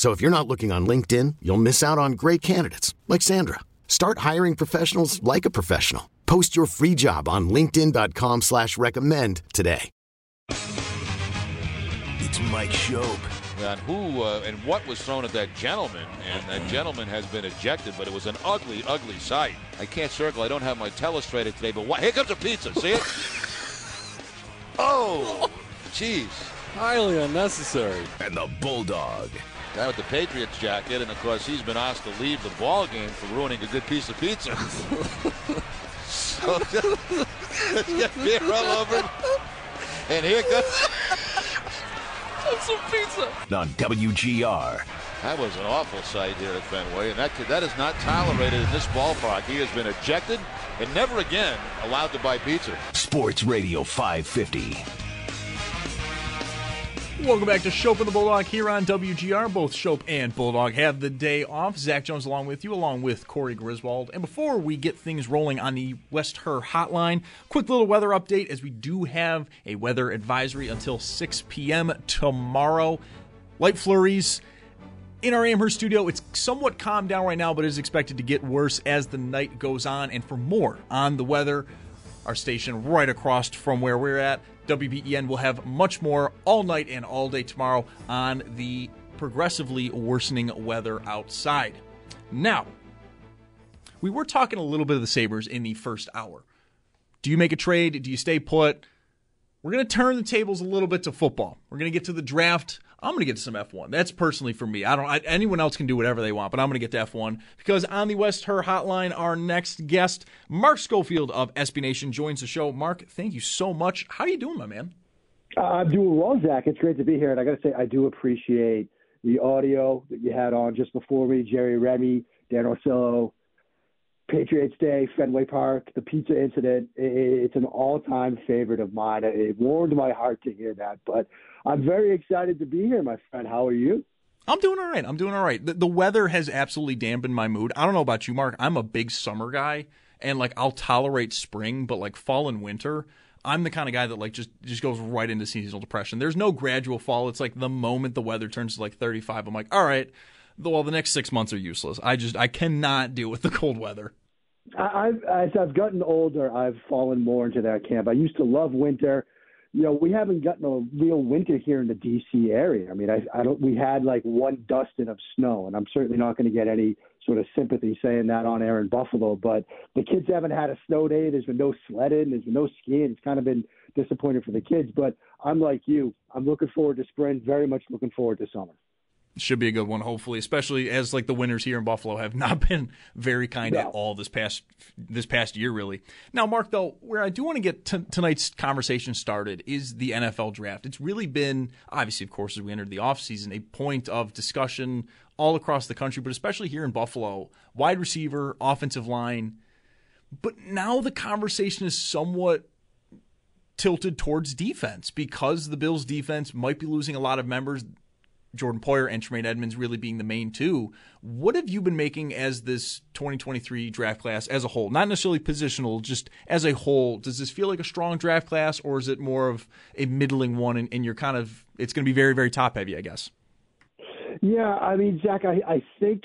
So if you're not looking on LinkedIn, you'll miss out on great candidates like Sandra. Start hiring professionals like a professional. Post your free job on LinkedIn.com slash recommend today. It's Mike Schopp. And who uh, and what was thrown at that gentleman, and that gentleman has been ejected, but it was an ugly, ugly sight. I can't circle. I don't have my telestrator today, but what? Here comes a pizza. See it? oh, jeez. Highly unnecessary. And the Bulldog. Guy with the Patriots jacket, and of course he's been asked to leave the ball game for ruining a good piece of pizza. so let's get beer all over him. And here comes some pizza. On WGR. That was an awful sight here at Fenway, and that that is not tolerated in this ballpark. He has been ejected and never again allowed to buy pizza. Sports Radio 550. Welcome back to Schopp and the Bulldog here on WGR. Both Schopp and Bulldog have the day off. Zach Jones along with you, along with Corey Griswold. And before we get things rolling on the West Herr hotline, quick little weather update as we do have a weather advisory until 6 p.m. tomorrow. Light flurries in our Amherst studio. It's somewhat calmed down right now, but is expected to get worse as the night goes on. And for more on the weather, our station right across from where we're at, WBEN will have much more all night and all day tomorrow on the progressively worsening weather outside. Now, we were talking a little bit of the Sabres in the first hour. Do you make a trade? Do you stay put? We're going to turn the tables a little bit to football. We're going to get to the draft. I'm going to get some F1. That's personally for me. I don't. I, anyone else can do whatever they want, but I'm going to get to F1 because on the West Herr Hotline, our next guest, Mark Schofield of SB Nation, joins the show. Mark, thank you so much. How are you doing, my man? Uh, I'm doing well, Zach. It's great to be here, and I got to say, I do appreciate the audio that you had on just before me. Jerry Remy, Don Orsillo, Patriots Day, Fenway Park, the pizza incident. It's an all-time favorite of mine. It warmed my heart to hear that. But I'm very excited to be here, my friend. How are you? I'm doing all right. I'm doing all right. The, the weather has absolutely dampened my mood. I don't know about you, Mark. I'm a big summer guy, and like I'll tolerate spring, but like fall and winter. I'm the kind of guy that like just just goes right into seasonal depression. There's no gradual fall. It's like the moment the weather turns to like 35, I'm like, all right, well, the next six months are useless. I just I cannot deal with the cold weather. I've as I've gotten older, I've fallen more into that camp. I used to love winter. You know, we haven't gotten a real winter here in the D.C. area. I mean, I, I don't. We had like one dusting of snow, and I'm certainly not going to get any sort of sympathy saying that on air in Buffalo. But the kids haven't had a snow day. There's been no sledding. There's been no skiing. It's kind of been disappointing for the kids. But I'm like you. I'm looking forward to spring. Very much looking forward to summer should be a good one, hopefully. Especially as like the winners here in Buffalo have not been very kind no. at all this past this past year, really. Now, Mark, though, where I do want to get t- tonight's conversation started is the NFL draft. It's really been, obviously, of course, as we entered the offseason, a point of discussion all across the country, but especially here in Buffalo. Wide receiver, offensive line. But now the conversation is somewhat tilted towards defense because the Bills' defense might be losing a lot of members. Jordan Poyer and Tremaine Edmunds really being the main two. What have you been making as this 2023 draft class as a whole? Not necessarily positional, just as a whole. Does this feel like a strong draft class, or is it more of a middling one? And, and you're kind of it's going to be very very top heavy, I guess. Yeah, I mean, Zach, I, I think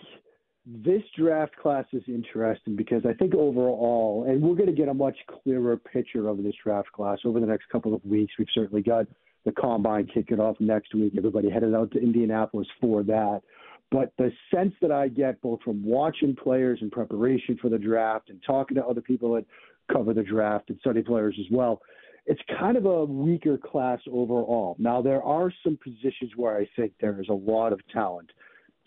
this draft class is interesting because I think overall, and we're going to get a much clearer picture of this draft class over the next couple of weeks. We've certainly got the combine kicking off next week. Everybody headed out to Indianapolis for that. But the sense that I get both from watching players in preparation for the draft and talking to other people that cover the draft and study players as well, it's kind of a weaker class overall. Now, there are some positions where I think there is a lot of talent,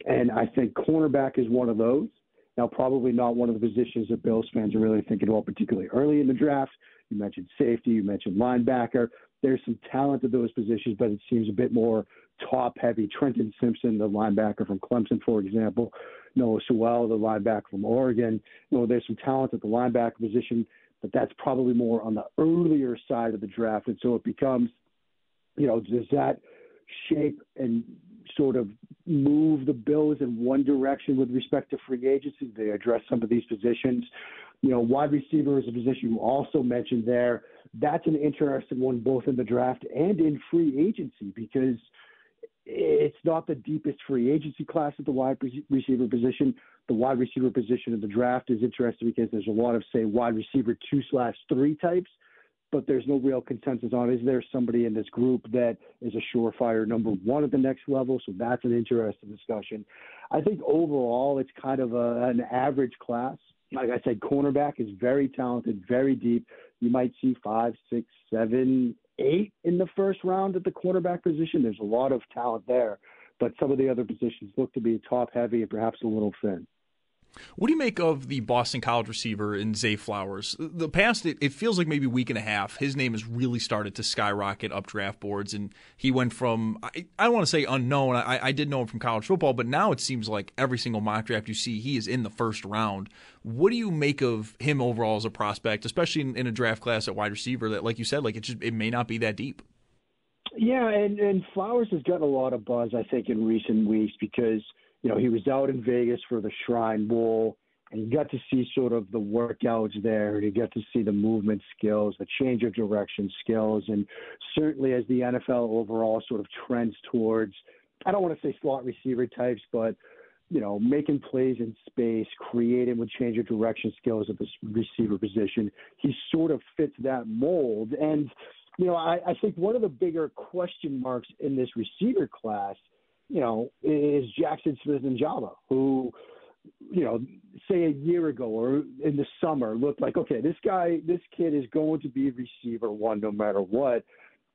and I think cornerback is one of those. Now, probably not one of the positions that Bills fans are really thinking about, particularly early in the draft. You mentioned safety, you mentioned linebacker. There's some talent at those positions, but it seems a bit more top heavy. Trenton Simpson, the linebacker from Clemson, for example. Noah Sewell, the linebacker from Oregon. You know, there's some talent at the linebacker position, but that's probably more on the earlier side of the draft. And so it becomes, you know, does that shape and sort of move the Bills in one direction with respect to free agency. They address some of these positions. You know, wide receiver is a position you also mentioned there. That's an interesting one both in the draft and in free agency because it's not the deepest free agency class at the wide receiver position. The wide receiver position in the draft is interesting because there's a lot of, say, wide receiver two slash three types but there's no real consensus on is there somebody in this group that is a surefire number one at the next level? So that's an interesting discussion. I think overall it's kind of a, an average class. Like I said, cornerback is very talented, very deep. You might see five, six, seven, eight in the first round at the cornerback position. There's a lot of talent there, but some of the other positions look to be top heavy and perhaps a little thin. What do you make of the Boston College receiver in Zay Flowers? The past, it, it, feels like maybe week and a half. His name has really started to skyrocket up draft boards, and he went from I, I don't want to say unknown. I, I did know him from college football, but now it seems like every single mock draft you see, he is in the first round. What do you make of him overall as a prospect, especially in, in a draft class at wide receiver that, like you said, like it just it may not be that deep. Yeah, and and Flowers has gotten a lot of buzz, I think, in recent weeks because – you know, he was out in Vegas for the Shrine Bowl, and you got to see sort of the workouts there, and you got to see the movement skills, the change of direction skills, and certainly as the NFL overall sort of trends towards, I don't want to say slot receiver types, but you know, making plays in space, creating with change of direction skills at the receiver position. He sort of fits that mold. And, you know, I, I think one of the bigger question marks in this receiver class – you know, is Jackson Smith-Njigba, who, you know, say a year ago or in the summer looked like, okay, this guy, this kid is going to be receiver one no matter what.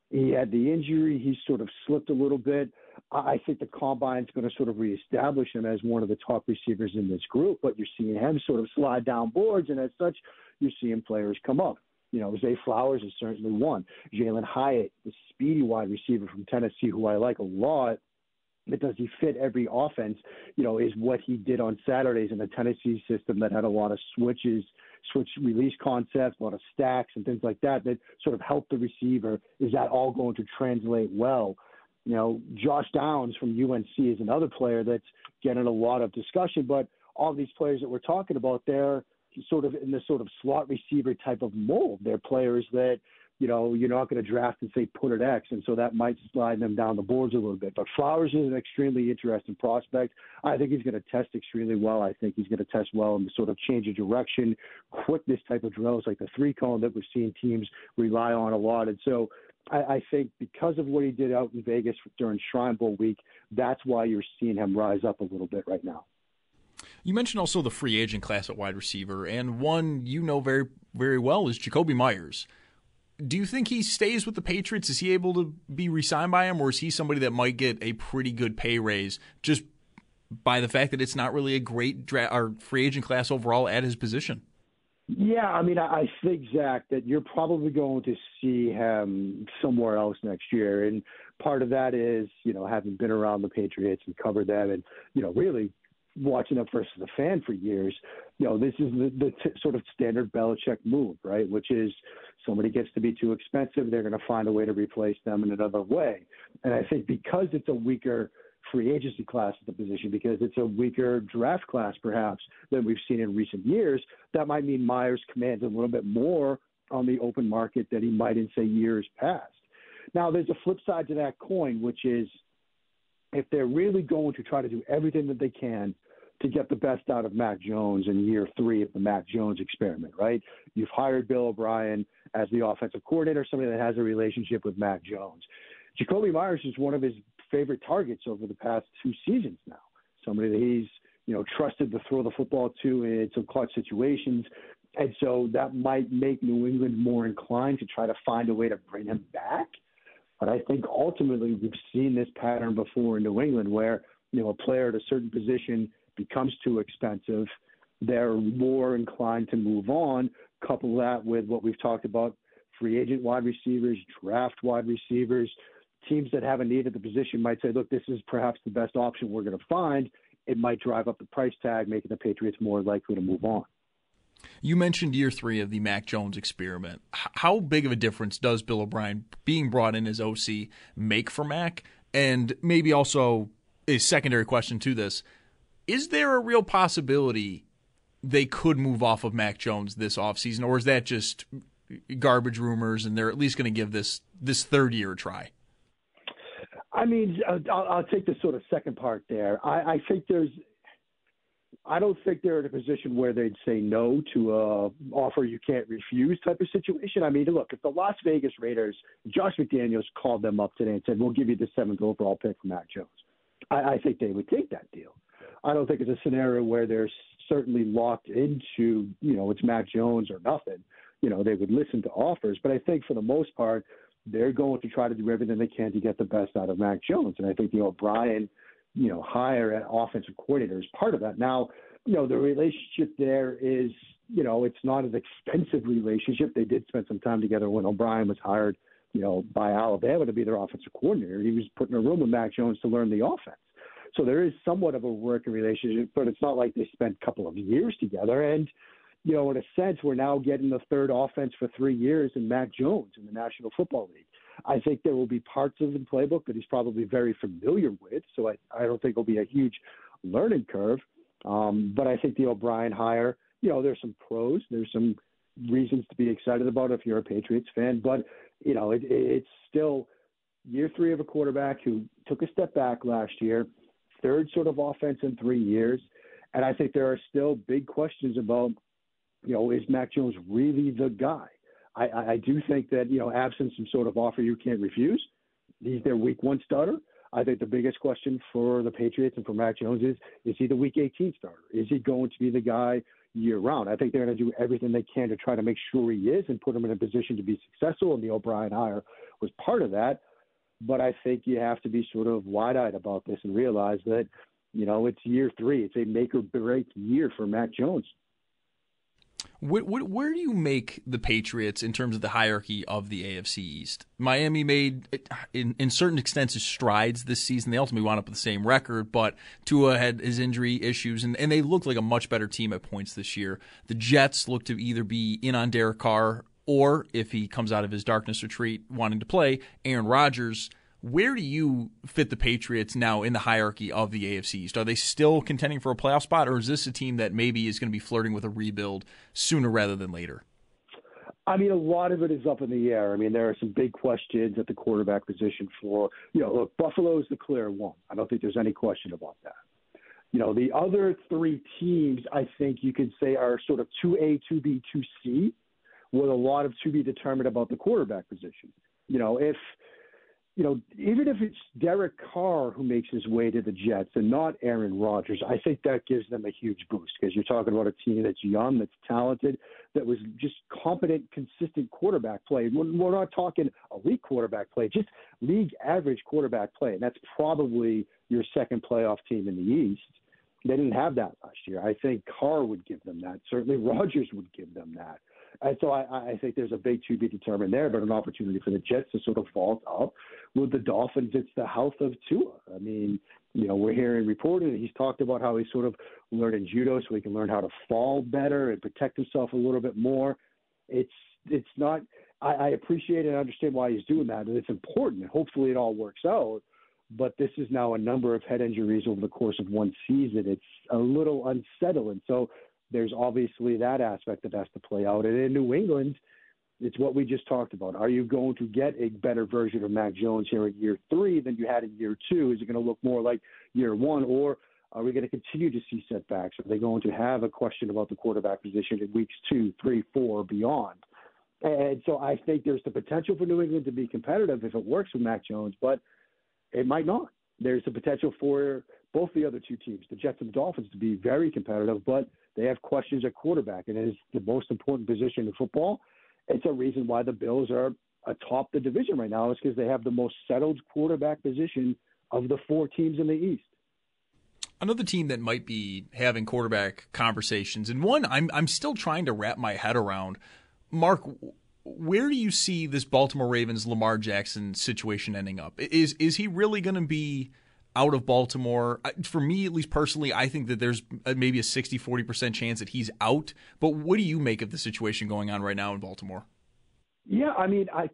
He had the injury. He sort of slipped a little bit. I think the combine's going to sort of reestablish him as one of the top receivers in this group, but you're seeing him sort of slide down boards, and as such, you're seeing players come up. You know, Zay Flowers is certainly one. Jalin Hyatt, the speedy wide receiver from Tennessee, who I like a lot, does he fit every offense? You know, is what he did on Saturdays in the Tennessee system that had a lot of switches, switch release concepts, a lot of stacks and things like that that sort of helped the receiver. Is that all going to translate well? You know, Josh Downs from UNC is another player that's getting a lot of discussion, but all these players that we're talking about, they're sort of in this sort of slot receiver type of mold. They're players that you know, you're not going to draft and say put at X, and so that might slide them down the boards a little bit. But Flowers is an extremely interesting prospect. I think he's going to test extremely well. I think he's going to test well in the sort of change of direction, quickness type of drills like the three cone that we're seeing teams rely on a lot. And so I, I think because of what he did out in Vegas during Shrine Bowl week, that's why you're seeing him rise up a little bit right now. You mentioned also the free agent class at wide receiver, and one you know very, very well is Jakobi Meyers do you think he stays with the Patriots? Is he able to be re-signed by him, or is he somebody that might get a pretty good pay raise just by the fact that it's not really a great dra- or free agent class overall at his position? Yeah, I mean, I think Zach that you're probably going to see him somewhere else next year, and part of that is you know having been around the Patriots and covered them, and you know really watching them versus a fan for years, you know, this is the, the t- sort of standard Belichick move, right? Which is somebody gets to be too expensive, they're going to find a way to replace them in another way. And I think because it's a weaker free agency class at the position, because it's a weaker draft class perhaps than we've seen in recent years, that might mean Meyers commands a little bit more on the open market than he might in, say, years past. Now, there's a flip side to that coin, which is if they're really going to try to do everything that they can to get the best out of Mac Jones in year three of the Mac Jones experiment, right? You've hired Bill O'Brien as the offensive coordinator, somebody that has a relationship with Mac Jones. Jakobi Meyers is one of his favorite targets over the past two seasons now. somebody that he's you know trusted to throw the football to in some clutch situations. And so that might make New England more inclined to try to find a way to bring him back. But I think ultimately we've seen this pattern before in New England where, you know, a player at a certain position becomes too expensive. They're more inclined to move on. Couple that with what we've talked about free agent wide receivers, draft wide receivers. Teams that have a need at the position might say, look, this is perhaps the best option we're going to find. It might drive up the price tag, making the Patriots more likely to move on. You mentioned year three of the Mac Jones experiment. How big of a difference does Bill O'Brien being brought in as OC make for Mac? And maybe also a secondary question to this is there a real possibility they could move off of Mac Jones this offseason, or is that just garbage rumors and they're at least going to give this this third year a try? I mean, I'll, I'll take the sort of second part there. I, I think there's I don't think they're in a position where they'd say no to a offer you can't refuse type of situation. I mean, look, if the Las Vegas Raiders, Josh McDaniels called them up today and said, "We'll give you the seventh overall pick for Mac Jones," I, I think they would take that deal. I don't think it's a scenario where they're certainly locked into, you know, it's Mac Jones or nothing. You know, they would listen to offers, but I think for the most part, they're going to try to do everything they can to get the best out of Mac Jones, and I think the O'Brien – you know, hire an offensive coordinator as part of that. Now, you know, the relationship there is, you know, it's not an expensive relationship. They did spend some time together when O'Brien was hired, you know, by Alabama to be their offensive coordinator. He was put in a room with Mac Jones to learn the offense. So there is somewhat of a working relationship, but it's not like they spent a couple of years together. And, you know, in a sense, we're now getting the third offense for three years in Mac Jones in the National Football League. I think there will be parts of the playbook that he's probably very familiar with, so I, I don't think it'll be a huge learning curve. Um, but I think the O'Brien hire, you know, there's some pros, there's some reasons to be excited about if you're a Patriots fan, but you know, it, it's still year three of a quarterback who took a step back last year, third sort of offense in three years, and I think there are still big questions about, you know, is Mac Jones really the guy? I, I do think that, you know, absent some sort of offer you can't refuse, he's their week one starter. I think the biggest question for the Patriots and for Mac Jones is is he the week 18 starter? Is he going to be the guy year round? I think they're going to do everything they can to try to make sure he is and put him in a position to be successful. And the O'Brien hire was part of that. But I think you have to be sort of wide eyed about this and realize that, you know, it's year three. It's a make or break year for Mac Jones. Where, where, do you make the Patriots in terms of the hierarchy of the AFC East? Miami made, in, in certain extents, strides this season. They ultimately wound up with the same record, but Tua had his injury issues, and, and they looked like a much better team at points this year. The Jets look to either be in on Derek Carr or, if he comes out of his darkness retreat wanting to play, Aaron Rodgers – where do you fit the Patriots now in the hierarchy of the AFC East? Are they still contending for a playoff spot, or is this a team that maybe is going to be flirting with a rebuild sooner rather than later? I mean, a lot of it is up in the air. I mean, there are some big questions at the quarterback position for, you know, look, Buffalo is the clear one. I don't think there's any question about that. You know, the other three teams, I think you could say are sort of 2A, 2B, 2C, with a lot of to be determined about the quarterback position. You know, if – you know, even if it's Derek Carr who makes his way to the Jets and not Aaron Rodgers, I think that gives them a huge boost because you're talking about a team that's young, that's talented, that was just competent, consistent quarterback play. We're not talking elite quarterback play, just league average quarterback play. And that's probably your second playoff team in the East. They didn't have that last year. I think Carr would give them that. Certainly Rodgers would give them that. And so I, I think there's a big to be determined there, but an opportunity for the Jets to sort of vault up. With the Dolphins, it's the health of Tua. I mean, you know, we're hearing reported he's talked about how he's sort of learning judo so he can learn how to fall better and protect himself a little bit more. It's it's not. I, I appreciate and understand why he's doing that, and it's important. And hopefully, it all works out. But this is now a number of head injuries over the course of one season. It's a little unsettling. So there's obviously that aspect that has to play out. And in New England, it's what we just talked about. Are you going to get a better version of Mac Jones here in year three than you had in year two? Is it going to look more like year one, or are we going to continue to see setbacks? Are they going to have a question about the quarterback position in weeks two, three, four, beyond? And so I think there's the potential for New England to be competitive if it works with Mac Jones, but it might not. There's the potential for both the other two teams, the Jets and the Dolphins, to be very competitive, but they have questions at quarterback, and it is the most important position in football. It's a reason why the Bills are atop the division right now is because they have the most settled quarterback position of the four teams in the East. Another team that might be having quarterback conversations, and one I'm I'm still trying to wrap my head around. Mark, where do you see this Baltimore Ravens Lamar Jackson situation ending up? Is is he really going to be out of Baltimore? For me, at least personally, I think that there's uh, maybe a 60 40% chance that he's out. But what do you make of the situation going on right now in Baltimore? Yeah, I mean, I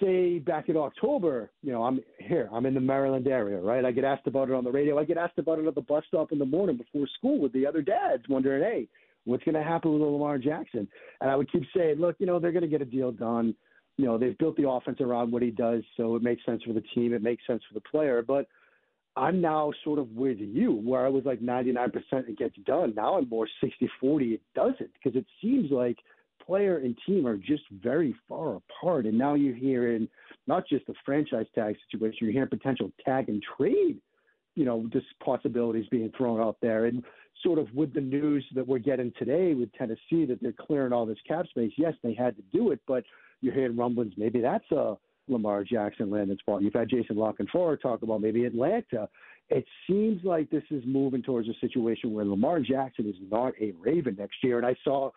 say back in October, you know, I'm here, I'm in the Maryland area, right? I get asked about it on the radio. I get asked about it at the bus stop in the morning before school with the other dads, wondering, hey, what's going to happen with Lamar Jackson? And I would keep saying, look, you know, they're going to get a deal done. You know, they've built the offense around what he does, so it makes sense for the team. It makes sense for the player. But I'm now sort of with you, where I was like 99% it gets done. Now I'm more 60 40 it doesn't, because it seems like – player and team are just very far apart. And now you're hearing not just the franchise tag situation, you're hearing potential tag and trade, you know, just possibilities being thrown out there. And sort of with the news that we're getting today with Tennessee that they're clearing all this cap space, yes, they had to do it, but you're hearing rumblings maybe that's a Lamar Jackson landing spot. You've had Jason La Canfora talk about maybe Atlanta. It seems like this is moving towards a situation where Lamar Jackson is not a Raven next year. And I saw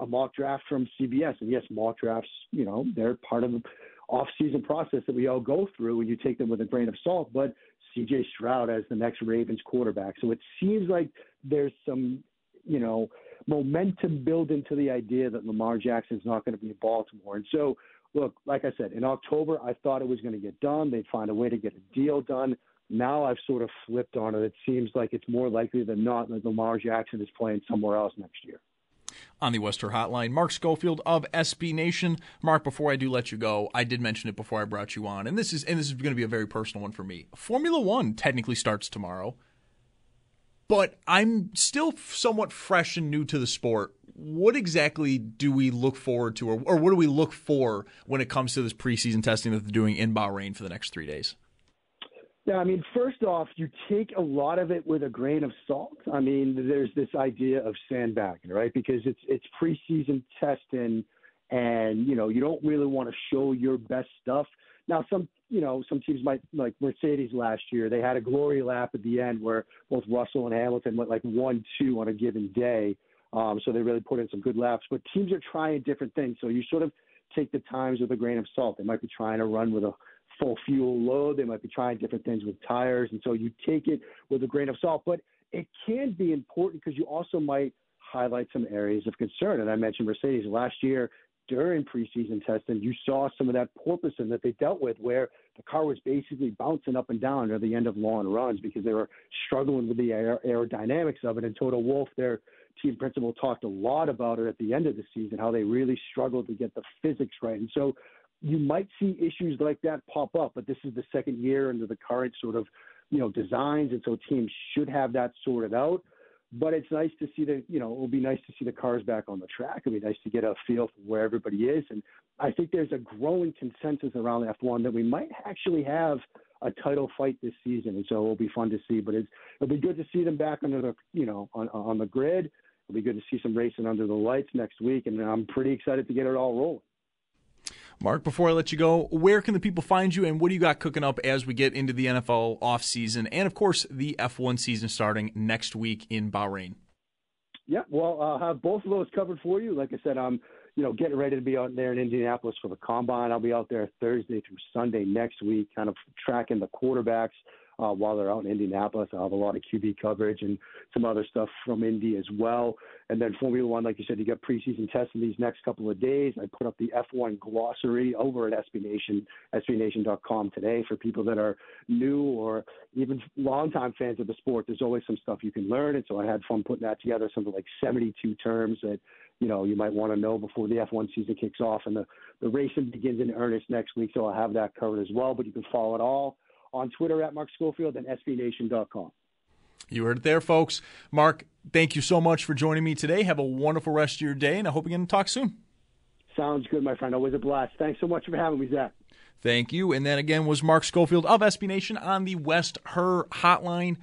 a mock draft from CBS. And yes, mock drafts, you know, they're part of the off-season process that we all go through, and you take them with a grain of salt. But C.J. Stroud as the next Ravens quarterback, so it seems like there's some, you know, momentum built into the idea that Lamar Jackson is not going to be in Baltimore. And so, look, like I said, in October, I thought it was going to get done. They'd find a way to get a deal done. Now I've sort of flipped on it. It seems like it's more likely than not that Lamar Jackson is playing somewhere else next year on the West Herr Hotline. Mark Schofield of SB Nation. Mark, before I do let you go, I did mention it before I brought you on, and this is and this is going to be a very personal one for me. Formula One technically starts tomorrow, but I'm still somewhat fresh and new to the sport. What exactly do we look forward to, or, or what do we look for when it comes to this preseason testing that they're doing in Bahrain for the next three days? Yeah, I mean, first off, you take a lot of it with a grain of salt. I mean, there's this idea of sandbagging, right? Because it's it's preseason testing, and you know you don't really want to show your best stuff. Now, some you know some teams might like Mercedes last year. They had a glory lap at the end where both Russell and Hamilton went like one two on a given day. Um, so they really put in some good laps. But teams are trying different things, so you sort of take the times with a grain of salt. They might be trying to run with a full fuel load. They might be trying different things with tires. And so you take it with a grain of salt. But it can be important because you also might highlight some areas of concern. And I mentioned Mercedes last year during preseason testing, you saw some of that porpoising that they dealt with where the car was basically bouncing up and down near the end of long runs because they were struggling with the aer- aerodynamics of it. And Toto Wolff, their team principal, talked a lot about it at the end of the season, how they really struggled to get the physics right. And so you might see issues like that pop up, but this is the second year under the current sort of, you know, designs, and so teams should have that sorted out. But it's nice to see the, you know, it will be nice to see the cars back on the track. It'll be nice to get a feel for where everybody is, and I think there's a growing consensus around F1 that we might actually have a title fight this season, and so it'll be fun to see. But it's, it'll be good to see them back under the, you know, on on the grid. It'll be good to see some racing under the lights next week, and I'm pretty excited to get it all rolling. Mark, before I let you go, where can the people find you and what do you got cooking up as we get into the NFL offseason and, of course, the F1 season starting next week in Bahrain? Yeah, well, I'll have both of those covered for you. Like I said, I'm you know getting ready to be out there in Indianapolis for the combine. I'll be out there Thursday through Sunday next week, kind of tracking the quarterbacks uh, while they're out in Indianapolis. I'll have a lot of QB coverage and some other stuff from Indy as well. And then Formula One, like you said, you got preseason testing these next couple of days. I put up the F1 glossary over at SB Nation, SBNation.com today for people that are new or even longtime fans of the sport. There's always some stuff you can learn. And so I had fun putting that together, something like 72 terms that you know you might want to know before the F1 season kicks off and the the racing begins in earnest next week. So I'll have that covered as well. But you can follow it all on Twitter at Mark Schofield and SBNation.com. You heard it there, folks. Mark, thank you so much for joining me today. Have a wonderful rest of your day, and I hope we can talk soon. Sounds good, my friend. Always a blast. Thanks so much for having me, Zach. Thank you. And that again was Mark Schofield of SB Nation on the West Herr Hotline.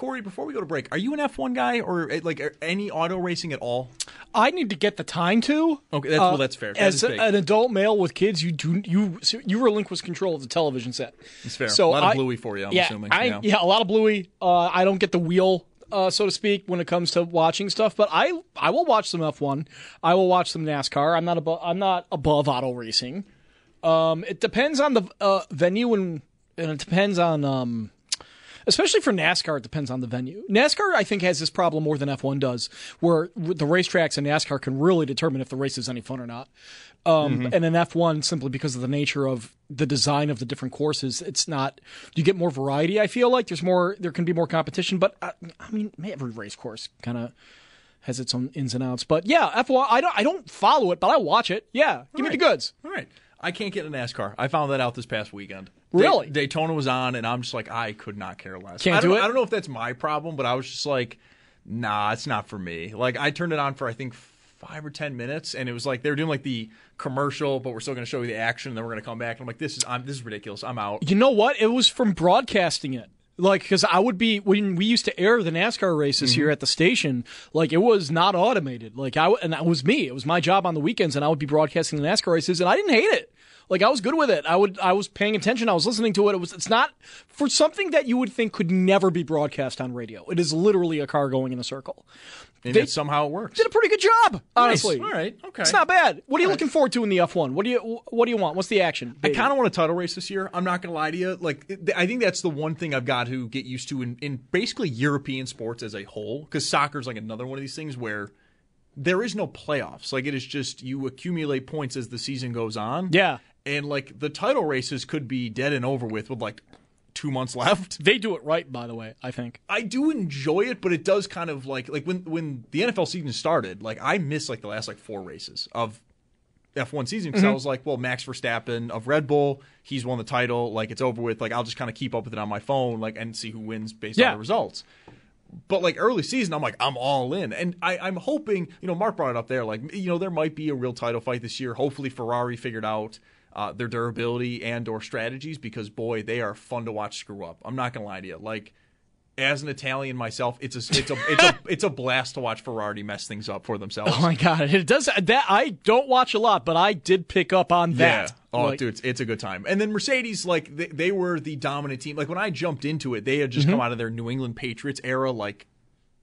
Corey, before we go to break, are you an F1 guy or uh, like uh, any auto racing at all? I need to get the time to. Okay, that's, well, that's fair. That as a- an adult male with kids, you do you you relinquish control of the television set. It's fair. So a lot of I- bluey for you, I'm yeah, assuming. I, yeah. yeah, a lot of bluey. Uh, I don't get the wheel, uh, so to speak, when it comes to watching stuff. But I I will watch some F1. I will watch some NASCAR. I'm not above I'm not above auto racing. Um, it depends on the uh, venue and and it depends on um, especially for NASCAR, it depends on the venue. NASCAR, I think, has this problem more than F1 does, where the racetracks in NASCAR can really determine if the race is any fun or not. Um, And in F1, simply because of the nature of the design of the different courses, it's not. You get more variety. I feel like there's more. There can be more competition, but I, I mean, every race course kind of has its own ins and outs. But yeah, F1. I don't. I don't follow it, but I watch it. Yeah, give me the goods. All right. I can't get in NASCAR. I found that out this past weekend. Really? Day- Daytona was on, and I'm just like, I could not care less. Can't I don't, do it? I don't know if that's my problem, but I was just like, nah, it's not for me. Like, I turned it on for, I think, five or ten minutes, and it was like they were doing like the commercial, but we're still going to show you the action, and then we're going to come back. And I'm like, this is I'm, this is ridiculous. I'm out. You know what? It was from broadcasting it. Like, because I would be when we used to air the NASCAR races Mm-hmm. here at the station. Like, it was not automated. Like, I and that was me. It was my job on the weekends, and I would be broadcasting the NASCAR races, and I didn't hate it. Like, I was good with it. I would. I was paying attention. I was listening to it. It was. It's not for something that you would think could never be broadcast on radio. It is literally a car going in a circle. And They- it somehow it works. Did a pretty good job, honestly. All right. Okay. It's not bad. What are you looking forward to in the F1? What do you What do you want? What's the action? I kind of want a title race this year. I'm not going to lie to you. Like, I think that's the one thing I've got to get used to in, in basically European sports as a whole. Because soccer's like another one of these things where there is no playoffs. Like, it is just you accumulate points as the season goes on. Yeah. And like the title races could be dead and over with with like two months left. They do it right, by the way. I think. I do enjoy it, but it does kind of like like when when the NFL season started, like I missed like the last like four races of F1 season because I mm-hmm. was like, well, Max Verstappen of Red Bull, he's won the title, like it's over with. Like I'll just kind of keep up with it on my phone, like and see who wins based Yeah. on the results. But like early season, I'm like I'm all in, and I, I'm hoping. You know, Mark brought it up there. Like you know, there might be a real title fight this year. Hopefully, Ferrari figured out uh, their durability and or strategies because boy, they are fun to watch screw up. I'm not gonna lie to you. Like as an Italian myself, it's a it's a it's a it's a blast to watch Ferrari mess things up for themselves. Oh my god, it does that. I don't watch a lot, but I did pick up on that. Yeah. Oh, Like, dude, it's, it's a good time. And then Mercedes, like they, they were the dominant team. Like when I jumped into it, they had just Mm-hmm. come out of their New England Patriots era, like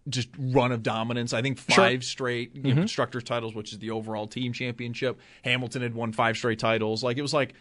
just run of dominance. I think Sure. Mm-hmm. five straight you know, constructors titles, which is the overall team championship. Hamilton had won five straight titles. Like it was like.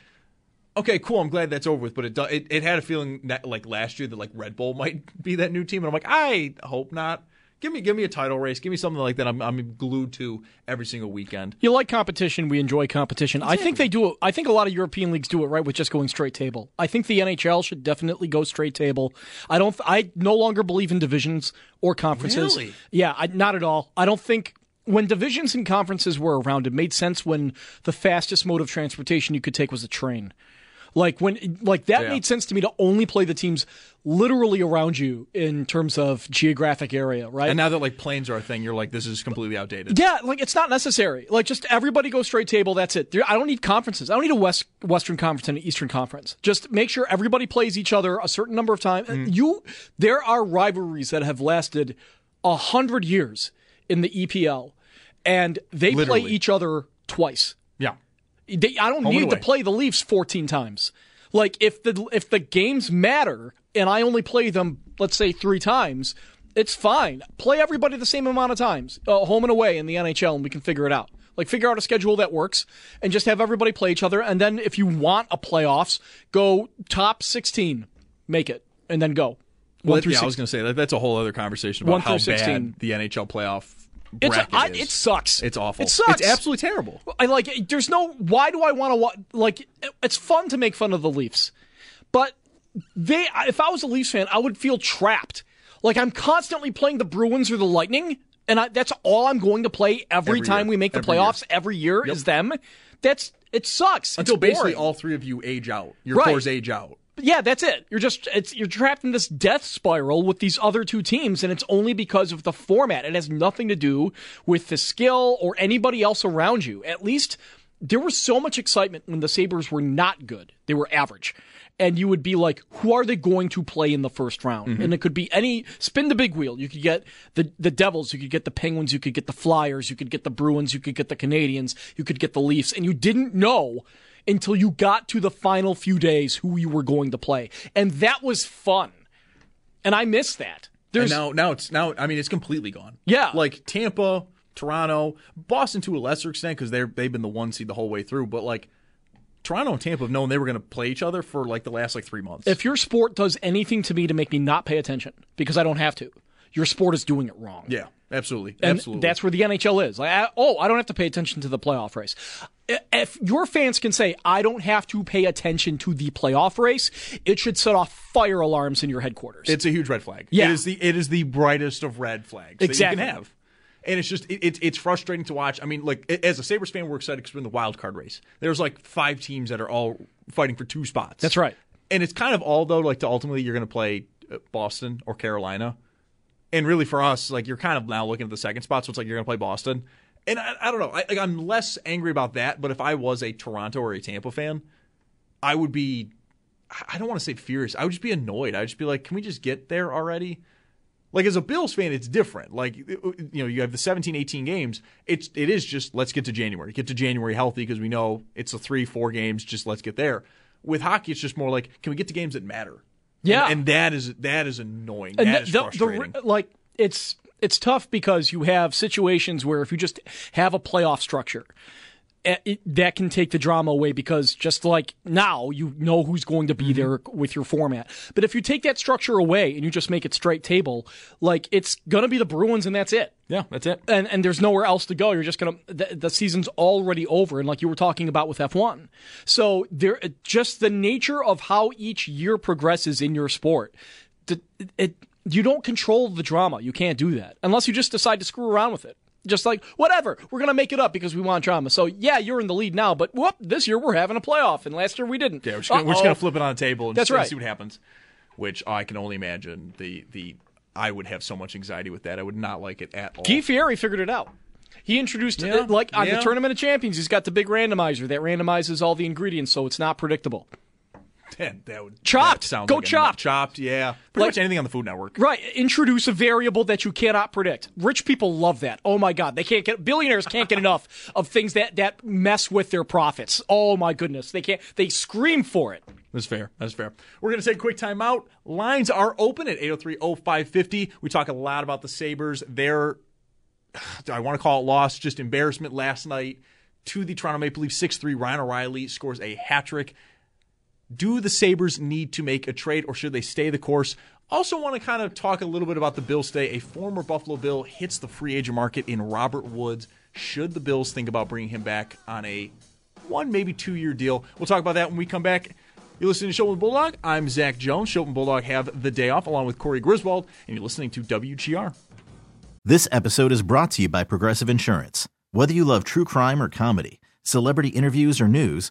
Okay, cool. I'm glad that's over with, but it, it it had a feeling that like last year that like Red Bull might be that new team, and I'm like, I hope not. Give me give me a title race. Give me something like that. I'm I'm glued to every single weekend. You like competition. We enjoy competition. I think they do it. I think a lot of European leagues do it right with just going straight table. I think the NHL should definitely go straight table. I don't. I no longer believe in divisions or conferences. Really? Yeah, I, not at all. I don't think when divisions and conferences were around, it made sense when the fastest mode of transportation you could take was a train. Like when, like that Yeah. made sense to me to only play the teams literally around you in terms of geographic area, right? And now that like planes are a thing, you're like, this is completely outdated. Yeah, like it's not necessary. Like just everybody go straight table. That's it. I don't need conferences. I don't need a West Western Conference and an Eastern Conference. Just make sure everybody plays each other a certain number of times. Mm. You, there are rivalries that have lasted a hundred years in the EPL, and they Literally. play each other twice. Yeah. They, I don't Home need to play the Leafs 14 times. Like if the if the games matter and I only play them, let's say three times, it's fine. Play everybody the same amount of times, uh, home and away in the NHL, and we can figure it out. Like figure out a schedule that works, and just have everybody play each other. And then if you want a playoffs, go top 16, make it, and then go. Well, yeah, I was going to say that that's a whole other conversation about One how through 16. bad the NHL playoff It's I, it sucks. It's awful. It sucks. It's absolutely terrible. I like. There's no. Why do I want to? wa- Like, it's fun to make fun of the Leafs, but they. If I was a Leafs fan, I would feel trapped. Like I'm constantly playing the Bruins or the Lightning, and I, that's all I'm going to play every, Every time year. we make the Every playoffs. year. Every year is them. That's it sucks. Until basically all three of you age out. Your Right. cores age out. Yeah, that's it. You're just it's you're trapped in this death spiral with these other two teams, and it's only because of the format. It has nothing to do with the skill or anybody else around you. At least there was so much excitement when the Sabres were not good. They were average. and you would be like, who are they going to play in the first round? Mm-hmm. And it could be any spin the big wheel. You could get the the Devils, you could get the Penguins, you could get the Flyers, you could get the Bruins, you could get the Canadiens, you could get the Leafs, and you didn't know until you got to the final few days who you were going to play. And that was fun. And I miss that. There's and now, now it's now. I mean, it's completely gone. Yeah. like Tampa, Toronto, Boston to a lesser extent because they're they've been the one seed the whole way through. But like Toronto and Tampa have known they were going to play each other for like the last like three months. if your sport does anything to me to make me not pay attention because I don't have to, your sport is doing it wrong. yeah, absolutely, And absolutely. that's where the NHL is. Like, I, oh, I don't have to pay attention to the playoff race. If your fans can say, I don't have to pay attention to the playoff race, it should set off fire alarms in your headquarters. it's a huge red flag. Yeah. it is the it is the brightest of red flags Exactly. that you can have. And it's just it, it's it's frustrating to watch. I mean, like as a Sabres fan, we're excited because we're in the wild card race. There's like five teams that are all fighting for two spots. That's right. And it's kind of all though like to ultimately you're going to play uh, Boston or Carolina. And really for us, like you're kind of now looking at the second spot, so it's like you're going to play Boston. And I, I don't know, I, like, I'm less angry about that. But if I was a Toronto or a Tampa fan, I would be. I don't want to say furious. I would just be annoyed. I would just be like, can we just get there already? Like as a Bills fan, it's different. Like you know, you have the 17, 18 games. It's it is just let's get to January. Get to January healthy because we know it's a three, four games. Just let's get there. With hockey, it's just more like can we get to games that matter? Yeah. and, and that is that is annoying. And That the- is the- the- frustrating. like it's it's tough because you have situations where if you just have a playoff structure, eh, it, that can take the drama away because just like now you know who's going to be Mm-hmm. there with your format. But if you take that structure away and you just make it straight table, like it's gonna be the Bruins and that's it. yeah, that's it. and and there's nowhere else to go. You're just gonna the, the season's already over, and like you were talking about with F1. So there, just the nature of how each year progresses in your sport, it, it you don't control the drama. You can't do that unless you just decide to screw around with it. Just like whatever, we're gonna make it up because we want drama. So yeah, you're in the lead now, but whoop, this year we're having a playoff, and last year we didn't. Yeah, we're just, gonna, we're just gonna flip it on the table and That's right. see what happens. Which I can only imagine the the I would have so much anxiety with that. I would not like it at all. Guy Fieri figured it out. He introduced Yeah, it like on yeah. the Tournament of Champions. He's got the big randomizer that randomizes all the ingredients, so it's not predictable. That, that would Chopped. that sounds Go like chopped. chopped. Yeah, pretty Like- much anything on the Food Network. Right. Introduce a variable that you cannot predict. Rich people love that. Oh my God. They can't get billionaires can't get enough of things that, that mess with their profits. Oh my goodness. They can't they scream for it. That's fair. That's fair. We're going to take a quick time out. Lines are open at 803-0550. We talk a lot about the Sabres. Their, I want to call it loss, just embarrassment last night to the Toronto Maple Leafs 6-3. Ryan O'Reilly scores a hat trick. Do the Sabres need to make a trade or should they stay the course? Also, want to kind of talk a little bit about the Bills today. A former Buffalo Bill hits the free agent market in Robert Woods. Should the Bills think about bringing him back on a one, maybe two year deal? We'll talk about that when we come back. You're listening to Schopp with Bulldog. I'm Zach Jones. Schopp and Bulldog have the day off along with Corey Griswold, and you're listening to WGR. This episode is brought to you by Progressive Insurance. Whether you love true crime or comedy, celebrity interviews or news,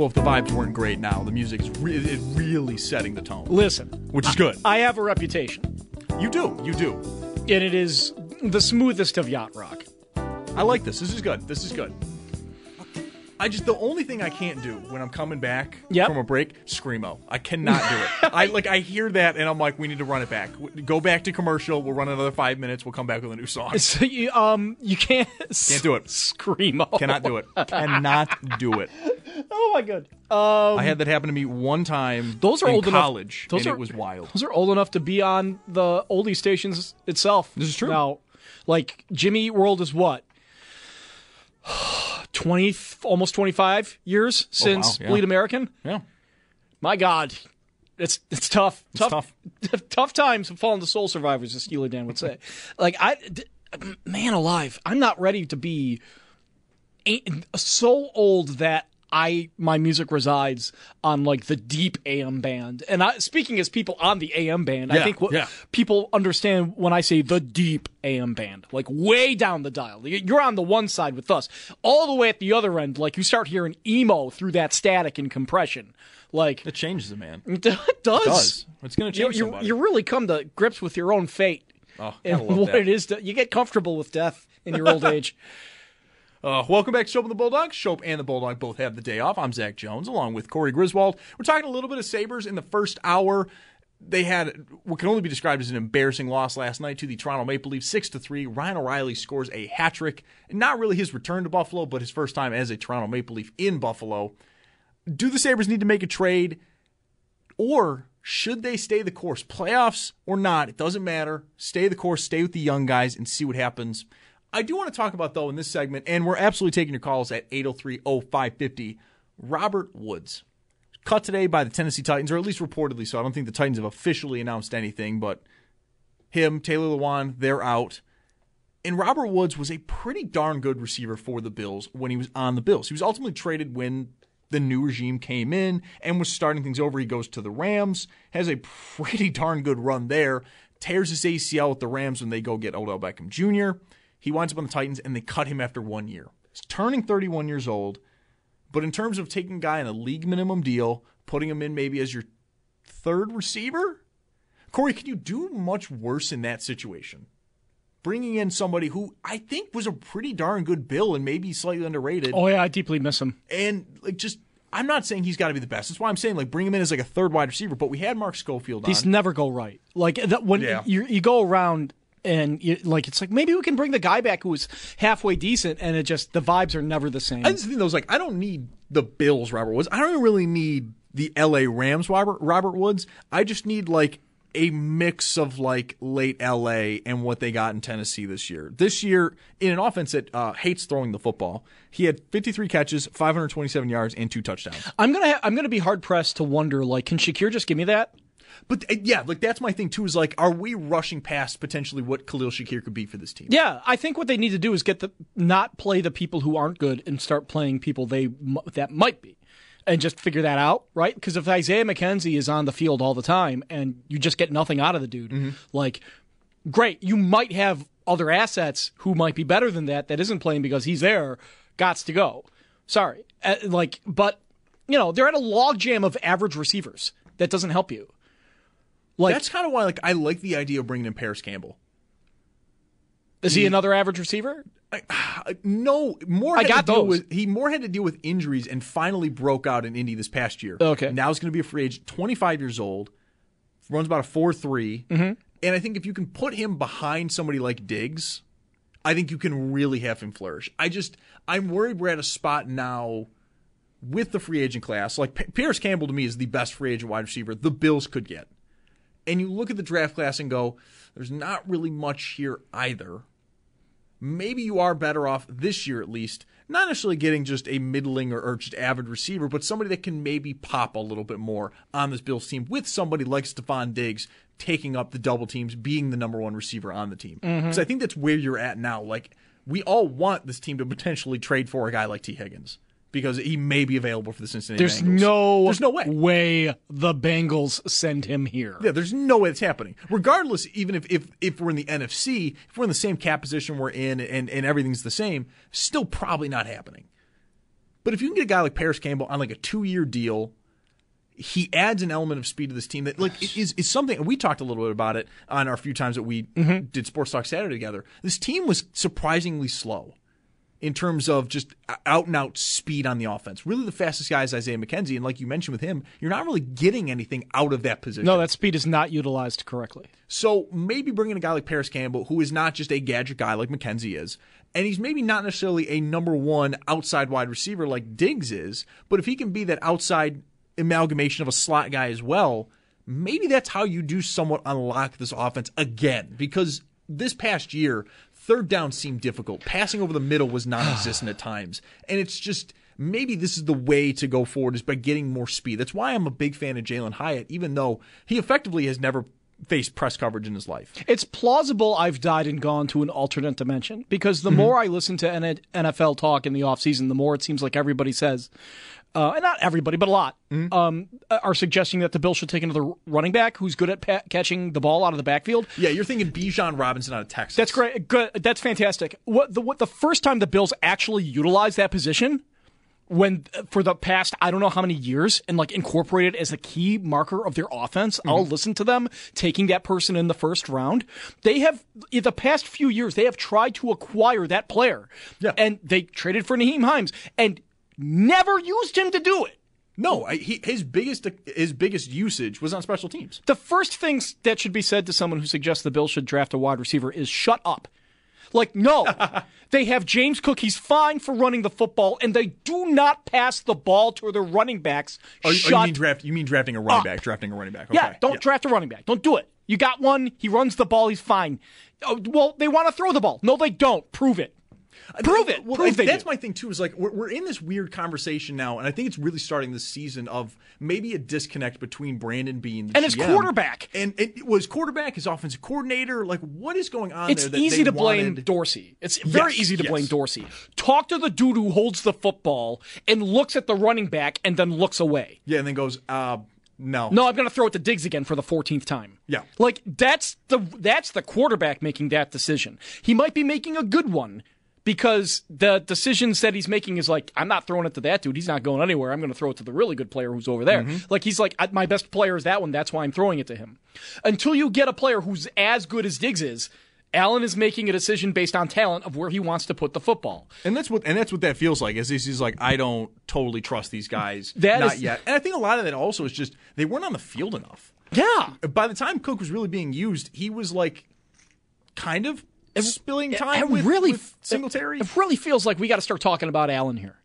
Well, if the vibes weren't great now, the music is re- it really setting the tone. Listen, Which is good. I have a reputation, You do. You do. and it is the smoothest of yacht rock. I like this. This is good. This is good. I just the only thing I can't do when I'm coming back Yep. from a break, screamo. I cannot do it. I like I hear that and I'm like, we need to run it back. Go back to commercial. We'll run another five minutes. We'll come back with a new song. So you, um, you can't Can't do it. screamo. Cannot do it. Cannot do it. Oh my god. Um, I had that happen to me one time. those are in old enough- college, those and are- it was wild. Those are old enough to be on the oldie stations itself. This is true. Now, like Jimmy World is what? 20 almost 25 years oh, since yeah. Bleed American. Yeah, My god. It's it's tough. It's tough. tough times have fallen to soul survivors as Steely Dan would say. like I d- man alive, I'm not ready to be so old that I my music resides on like the deep AM band. And I speaking as people on the AM band, I think what yeah. people understand when I say the deep AM band, like way down the dial. You- You're on the one side with us, all the way at the other end. Like you start hearing emo through that static and compression. Like it changes it, man. it does. It does. It's going to change you, somebody. you really come to grips with your own fate oh, and what that. it is. To, you get comfortable with death in your old age. Uh, welcome back to Schopp and the Bulldog. Schopp and the Bulldog both have the day off. I'm Zach Jones, along with Corey Griswold. We're talking a little bit of Sabres in the first hour. They had what can only be described as an embarrassing loss last night to the Toronto Maple Leafs, six to three. Ryan O'Reilly scores a hat trick, not really his return to Buffalo, but his first time as a Toronto Maple Leaf in Buffalo. Do the Sabres need to make a trade, or should they stay the course? Playoffs or not, it doesn't matter. Stay the course, stay with the young guys, and see what happens. I do want to talk about, though, in this segment, and we're absolutely taking your calls at 803 0550, Robert Woods. Cut today by the Tennessee Titans, or at least reportedly so. I don't think the Titans have officially announced anything, but him, Taylor Lewan, they're out. And Robert Woods was a pretty darn good receiver for the Bills when he was on the Bills. He was ultimately traded when the new regime came in and was starting things over. He goes to the Rams, has a pretty darn good run there, tears his ACL with the Rams when they go get Odell Beckham Jr. He winds up on the Titans and they cut him after one year. He's turning 31 years old, but in terms of taking a guy on a league minimum deal, putting him in maybe as your third receiver, Corey, can you do much worse in that situation? Bringing in somebody who I think was a pretty darn good bill and maybe slightly underrated Oh yeah, I deeply miss him. and like just I'm not saying he's got to be the best. That's why I'm saying like bring him in as like a third wide receiver. But we had Mark Schofield on. These never go right. Like that when Yeah. you you go around and you, like it's like maybe we can bring the guy back who was halfway decent, and it just the vibes are never the same. I just think those like I don't need the Bills Robert Woods. I don't really need the L.A. Rams Robert Robert Woods. I just need like a mix of like late L.A. and what they got in Tennessee this year. This year in an offense that uh, hates throwing the football, he had 53 catches, 527 yards, and two touchdowns. I'm gonna ha- I'm gonna be hard pressed to wonder like can Shakir just give me that? But uh, yeah, like that's my thing too. Is like, are we rushing past potentially what Khalil Shakir could be for this team? Yeah, I think what they need to do is get the not play the people who aren't good and start playing people they that might be, and just figure that out, right? Because if Isaiah McKenzie is on the field all the time and you just get nothing out of the dude, like great, you might have other assets who might be better than that that isn't playing because he's there, gots to go. Sorry, uh, like, but you know they're at a logjam of average receivers. That doesn't help you. Like, that's kind of why like I like the idea of bringing in Parris Campbell. is he another average receiver? Uh, no, more I got those. with he more had to deal with injuries and finally broke out in Indy this past year. Okay. now he's going to be a free agent, 25 years old, runs about a four Mm-hmm. and I think if you can put him behind somebody like Diggs, I think you can really have him flourish. I just I'm worried we're at a spot now with the free agent class. Like P- Pierce Campbell to me is the best free agent wide receiver the Bills could get. And you look at the draft class and go, there's not really much here either. Maybe you are better off this year at least, not necessarily getting just a middling or, or just average receiver, but somebody that can maybe pop a little bit more on this Bills team with somebody like Stefon Diggs taking up the double teams, being the number one receiver on the team. Mm-hmm. Because I think that's where you're at now. Like, we all want this team to potentially trade for a guy like Tee Higgins because he may be available for the Cincinnati There's Bengals. no There's no way. way the Bengals send him here. Yeah, there's no way it's happening. Regardless, even if, if if we're in the NFC, if we're in the same cap position we're in and, and everything's the same, still probably not happening. But if you can get a guy like Parris Campbell on like a two year deal, he adds an element of speed to this team that like it is is something and we talked a little bit about it on our few times that we Mm-hmm. did Sports Talk Saturday together. This team was surprisingly slow in terms of just out and out speed on the offense. Really the fastest guy is Isaiah McKenzie and like you mentioned with him, you're not really getting anything out of that position. No, that speed is not utilized correctly. So maybe bringing a guy like Parris Campbell, who is not just a gadget guy like McKenzie is, and he's maybe not necessarily a number one outside wide receiver like Diggs is, but if he can be that outside amalgamation of a slot guy as well, maybe that's how you do somewhat unlock this offense again. Because this past year, third down seemed difficult. Passing over the middle was non existent at times. And it's just maybe this is the way to go forward is by getting more speed. That's why I'm a big fan of Jalin Hyatt, even though he effectively has never faced press coverage in his life. It's plausible I've died and gone to an alternate dimension because the mm-hmm. more I listen to NFL talk in the offseason, the more it seems like everybody says, uh, and not everybody, but a lot, um, are suggesting that the Bills should take another running back who's good at pa- catching the ball out of the backfield. Yeah, you're thinking Bijan Robinson out of Texas. That's great. Good. That's fantastic. What the what the first time the Bills actually utilized that position when for the past I don't know how many years and like incorporate it as a key marker of their offense. I'll listen to them taking that person in the first round. They have in the past few years they have tried to acquire that player. Yeah. And they traded for Nyheim Hines and never used him to do it. No, I- he, his biggest his biggest usage was on special teams. The first things that should be said to someone who suggests the Bills should draft a wide receiver is shut up. Like, no, they have James Cook. He's fine for running the football, and they do not pass the ball to their running backs. Oh, oh you- oh, shut you mean draft? You mean drafting a running up. back? Drafting a running back? Yeah, don't draft a running back. Don't do it. You got one. He runs the ball. He's fine. Oh, well, they want to throw the ball. No, they don't. Prove it. Prove it. Well, Prove that's my thing too. Is like we're, we're in this weird conversation now, and I think it's really starting this season of maybe a disconnect between Brandon Beane the And his quarterback. and it was quarterback, his offensive coordinator. Like, what is going on It's there? that easy to blame Dorsey. It's very Yes, easy to yes. blame Dorsey. Talk to the dude who holds the football and looks at the running back and then looks away. Yeah, and then goes, uh, no, No, I'm going to throw it to Diggs again for the 14th time. Yeah. Like that's the that's the quarterback making that decision. He might be making a good one because the decisions that he's making is like I'm not throwing it to that dude. He's not going anywhere. I'm going to throw it to the really good player who's over there. Mm-hmm. Like he's like my best player is that one. That's why I'm throwing it to him. Until you get a player who's as good as Diggs is, Allen is making a decision based on talent of where he wants to put the football. And that's what and that's what that feels like. Is he's he's like I don't totally trust these guys That not is- yet. And I think a lot of that also is just they weren't on the field enough. Yeah. By the time Cook was really being used, he was like kind of spilling time it with, really with Singletary. It really feels like we got to start talking about Allen here.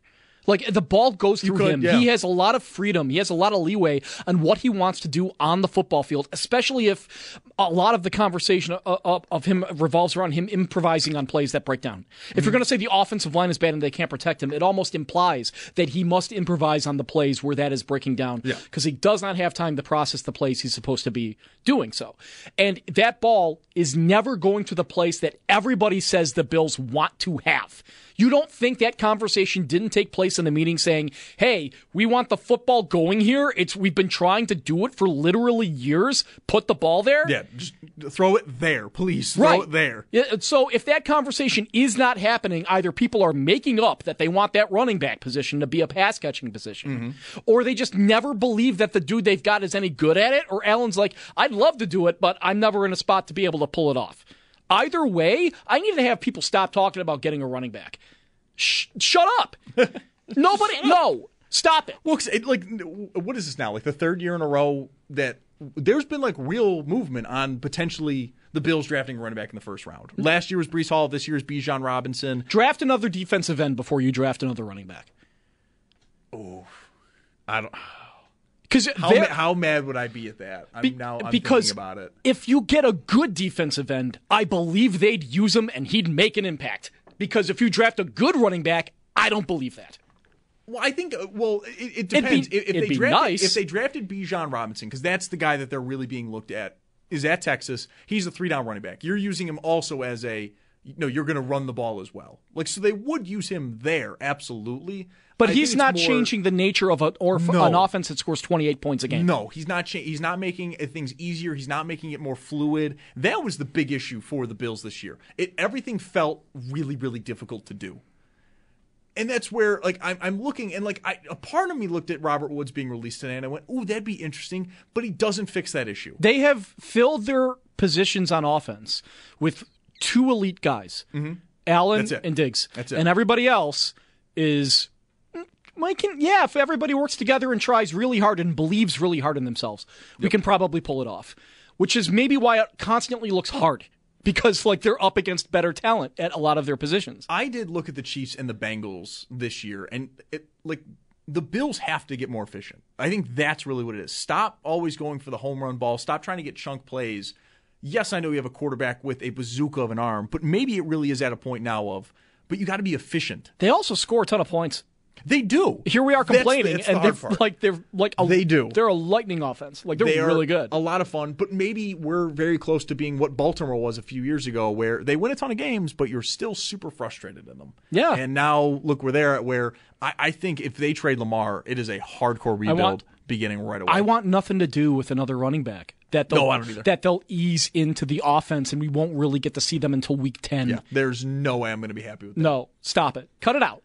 Like the ball goes through could, him. yeah. He has a lot of freedom. He has a lot of leeway on what he wants to do on the football field, especially if a lot of the conversation of, of, of him revolves around him improvising on plays that break down. If you're mm-hmm. going to say the offensive line is bad and they can't protect him, it almost implies that he must improvise on the plays where that is breaking down Yeah. because he does not have time to process the plays he's supposed to be doing so. And that ball is never going to the place that everybody says the Bills want to have. You don't think that conversation didn't take place in the meeting saying, "Hey, we want the football going here. It's we've been trying to do it for literally years. Put the ball there." Yeah, just throw it there, please. Throw Right it there. Yeah, So if that conversation is not happening, either people are making up that they want that running back position to be a pass catching position, mm-hmm. or they just never believe that the dude they've got is any good at it, or Allen's like, I'd love to do it, but I'm never in a spot to be able to pull it off. Either way, I need to have people stop talking about getting a running back. Sh- shut up. Nobody, no, stop it. Well, 'cause it, like, what is this now? Like the third year in a row that there's been like real movement on potentially the Bills drafting a running back in the first round. Last year was Breece Hall. This year is Bijan Robinson. Draft another defensive end before you draft another running back. Oh, I don't. Because How, how mad would I be at that? I'm Be- now I'm because thinking about it. if you get a good defensive end, I believe they'd use him and he'd make an impact. Because if you draft a good running back, I don't believe that. Well, I think. uh, Well, it, it depends. be- if, if it'd they be drafted, nice. if they drafted Bijan Robinson, because that's the guy that they're really being looked at. Is at Texas. He's a three down running back. You're using him also as a. No, you're going to run the ball as well. Like so, they would use him there, absolutely. But I he's not more- changing the nature of a, or No. an offense that scores 28 points a game. No, he's not. Cha- he's not making uh, things easier. He's not making it more fluid. That was the big issue for the Bills this year. It everything felt really, really difficult to do. And that's where, like, I'm, I'm looking, and like, I, a part of me looked at Robert Woods being released today, and I went, "Ooh, that'd be interesting," but he doesn't fix that issue. They have filled their positions on offense with two elite guys, Allen That's it. and Diggs, That's it. and everybody else is. Mike can, yeah, if everybody works together and tries really hard and believes really hard in themselves, we can probably pull it off. Which is maybe why it constantly looks hard because like they're up against better talent at a lot of their positions. I did look at the Chiefs and the Bengals this year, and it like the Bills have to get more efficient. I think that's really what it is. Stop always going for the home run ball. Stop trying to get chunk plays. Yes, I know you have a quarterback with a bazooka of an arm, but maybe it really is at a point now of. But you got to be efficient. They also score a ton of points. They do. Here we are That's complaining, that's the and they're part. like they're like a, They do. They're a lightning offense. Like they're they really good. A lot of fun, but maybe we're very close to being what Baltimore was a few years ago, where they win a ton of games, but you're still super frustrated in them. Yeah. And now look, we're there at where I, I think if they trade Lamar, it is a hardcore rebuild want- beginning right away. I want nothing to do with another running back. That they'll, No, I don't either. That they'll ease into the offense, and we won't really get to see them until week ten. yeah, there's no way I'm going to be happy with that. No, stop it. Cut it out.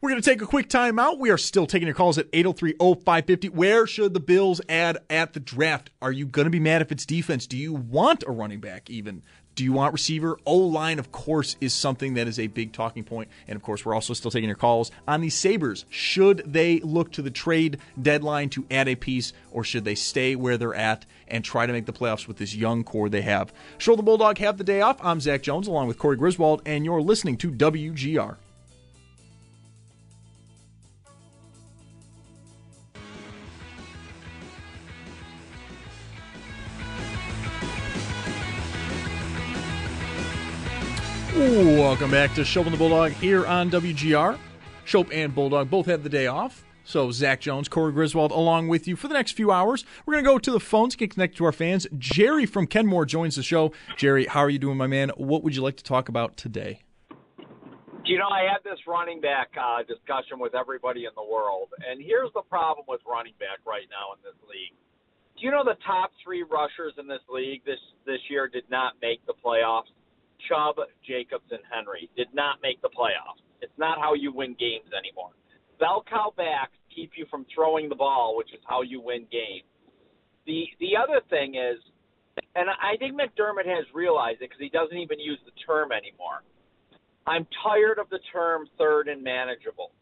We're going to take a quick time out. We are still taking your calls at 803-0550. Where should the Bills add at the draft? Are you going to be mad if it's defense? Do you want a running back even? Do you want receiver? O-line, of course, is something that is a big talking point. And, of course, we're also still taking your calls on the Sabres. Should they look to the trade deadline to add a piece, or should they stay where they're at and try to make the playoffs with this young core they have? Schopp the Bulldog have the day off. I'm Zach Jones, along with Corey Griswold, and you're listening to WGR. Welcome back to Schopp and the Bulldog here on WGR. Schopp and Bulldog both have the day off. So Zach Jones, Corey Griswold, along with you for the next few hours. We're going to go to the phones, get connected to our fans. Jerry from Kenmore joins the show. Jerry, how are you doing, my man? What would you like to talk about today? You know, I had this running back uh, discussion with everybody in the world, and here's the problem with running back right now in this league. Do you know the top three rushers in this league this this year did not make the playoffs? Chubb, Jacobs, and Henry did not make the playoffs. It's not how you win games anymore. Bell cow backs keep you from throwing the ball, which is how you win games. The the other thing is, and I think McDermott has realized it because he doesn't even use the term anymore. I'm tired of the term third and manageable.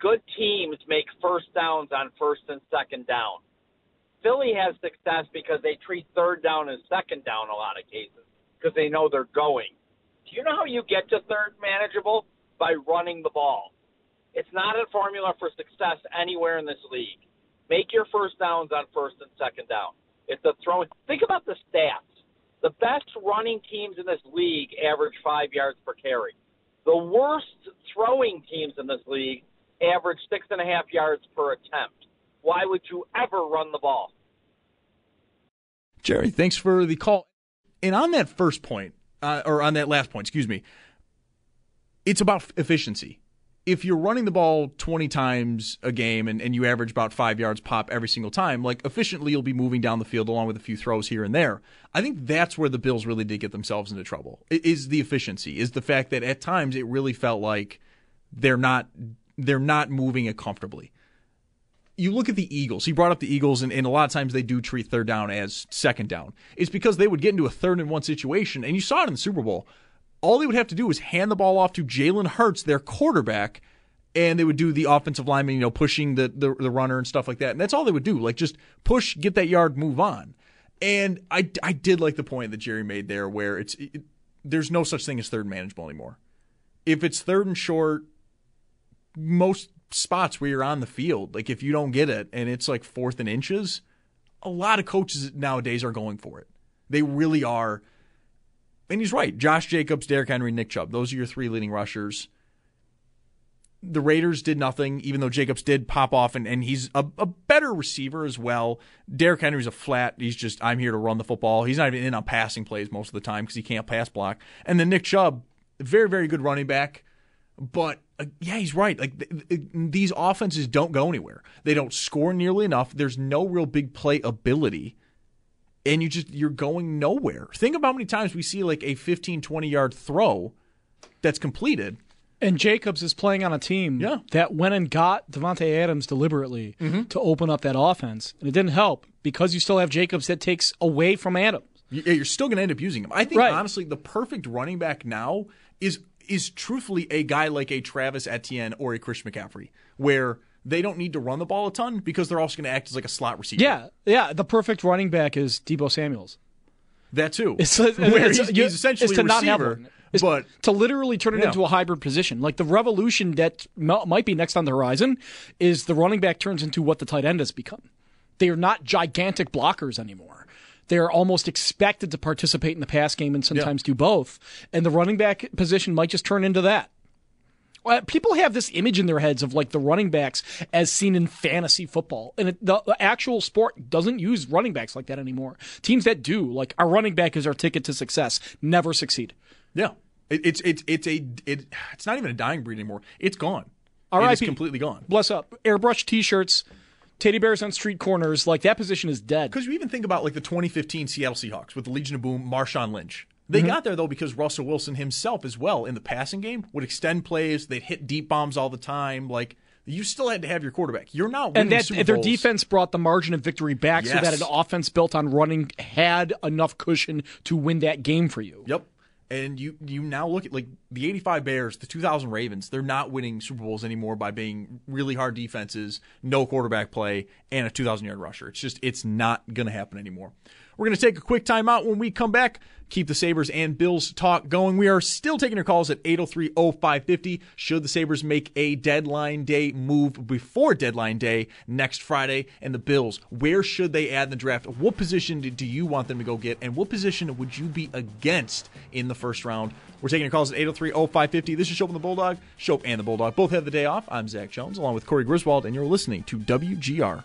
Good teams make first downs on first and second down. Philly has success because they treat third down as second down a lot of cases because they know they're going. Do you know how you get to third manageable? By running the ball. It's not a formula for success anywhere in this league. Make your first downs on first and second down. It's a throwing. Think about the stats. The best running teams in this league average five yards per carry. The worst throwing teams in this league average six and a half yards per attempt. Why would you ever run the ball? Jerry, thanks for the call. And on that first point, uh, or on that last point, excuse me, it's about efficiency. If you're running the ball 20 times a game and, and you average about five yards pop every single time, like efficiently you'll be moving down the field along with a few throws here and there. I think that's where the Bills really did get themselves into trouble. Is the efficiency, is the fact that at times it really felt like they're not they're not moving it comfortably you look at the Eagles. He brought up the Eagles, and, and a lot of times they do treat third down as second down. It's because they would get into a third and one situation, and you saw it in the Super Bowl. All they would have to do is hand the ball off to Jalen Hurts, their quarterback, and they would do the offensive lineman, you know, pushing the, the the runner and stuff like that. And that's all they would do, like just push, get that yard, move on. And I, I did like the point that Jerry made there, where it's it, there's no such thing as third manageable anymore. If it's third and short, most spots where you're on the field, like if you don't get it and it's like fourth and inches, a lot of coaches nowadays are going for it. They really are. And he's right. Josh Jacobs, Derrick Henry, Nick Chubb. Those are your three leading rushers. The Raiders did nothing, even though Jacobs did pop off, and, and he's a, a better receiver as well. Derrick Henry's a flat. He's just, I'm here to run the football. He's not even in on passing plays most of the time because he can't pass block. And then Nick Chubb, very, very good running back. But uh, yeah, he's right. Like th- th- these offenses don't go anywhere. They don't score nearly enough. There's no real big play ability. And you just you're going nowhere. Think about how many times we see like a 15 20 yard throw that's completed And Jacobs is playing on a team Yeah. that went and got Davante Adams deliberately Mm-hmm. to open up that offense, and it didn't help because you still have Jacobs that takes away from Adams. You- You're still going to end up using him. I think Right. honestly, the perfect running back now is is truthfully a guy like a Travis Etienne or a Christian McCaffrey, where they don't need to run the ball a ton because they're also going to act as like a slot receiver. Yeah, yeah. The perfect running back is Deebo Samuels. that too. It's, where it's- he's, you- he's essentially it's to a not have receiver, one. It's but to literally turn it Yeah. into a hybrid position. Like the revolution that m- might be next on the horizon is the running back turns into what the tight end has become. They are not gigantic blockers anymore. They are almost expected to participate in the pass game and sometimes do both. And the running back position might just turn into that. Uh, People have this image in their heads of like the running backs as seen in fantasy football, and it, the, the actual sport doesn't use running backs like that anymore. Teams that do, like our running back is our ticket to success, never succeed. yeah, it, it's it's it's a it, it's not even a dying breed anymore. It's gone. It R.I.P. is completely gone. Bless up. Airbrush T-shirts, teddy bears on street corners, like that position is dead. Because you even think about like the 2015 Seattle Seahawks with the Legion of Boom, Marshawn Lynch. They Mm-hmm. got there though because Russell Wilson himself as well in the passing game would extend plays. They'd hit deep bombs all the time. Like you still had to have your quarterback. You're not winning And that Super their Bowls. defense brought the margin of victory back so that an offense built on running had enough cushion to win that game for you. Yep. And you you now look at like the 85 Bears, the 2000 Ravens, they're not winning Super Bowls anymore by being really hard defenses, no quarterback play, and a 2000 yard rusher. It's just it's not going to happen anymore. We're going to take a quick timeout when we come back. Keep the Sabres and Bills talk going. We are still taking your calls at 803-0550. Should the Sabres make a deadline day move before deadline day next Friday? And the Bills, where should they add in the draft? What position do- you want them to go get? And what position would you be against in the first round? We're taking your calls at 803-0550. This is Schopp and the Bulldog. Schopp and the Bulldog both have the day off. I'm Zach Jones along with Corey Griswold, and you're listening to WGR.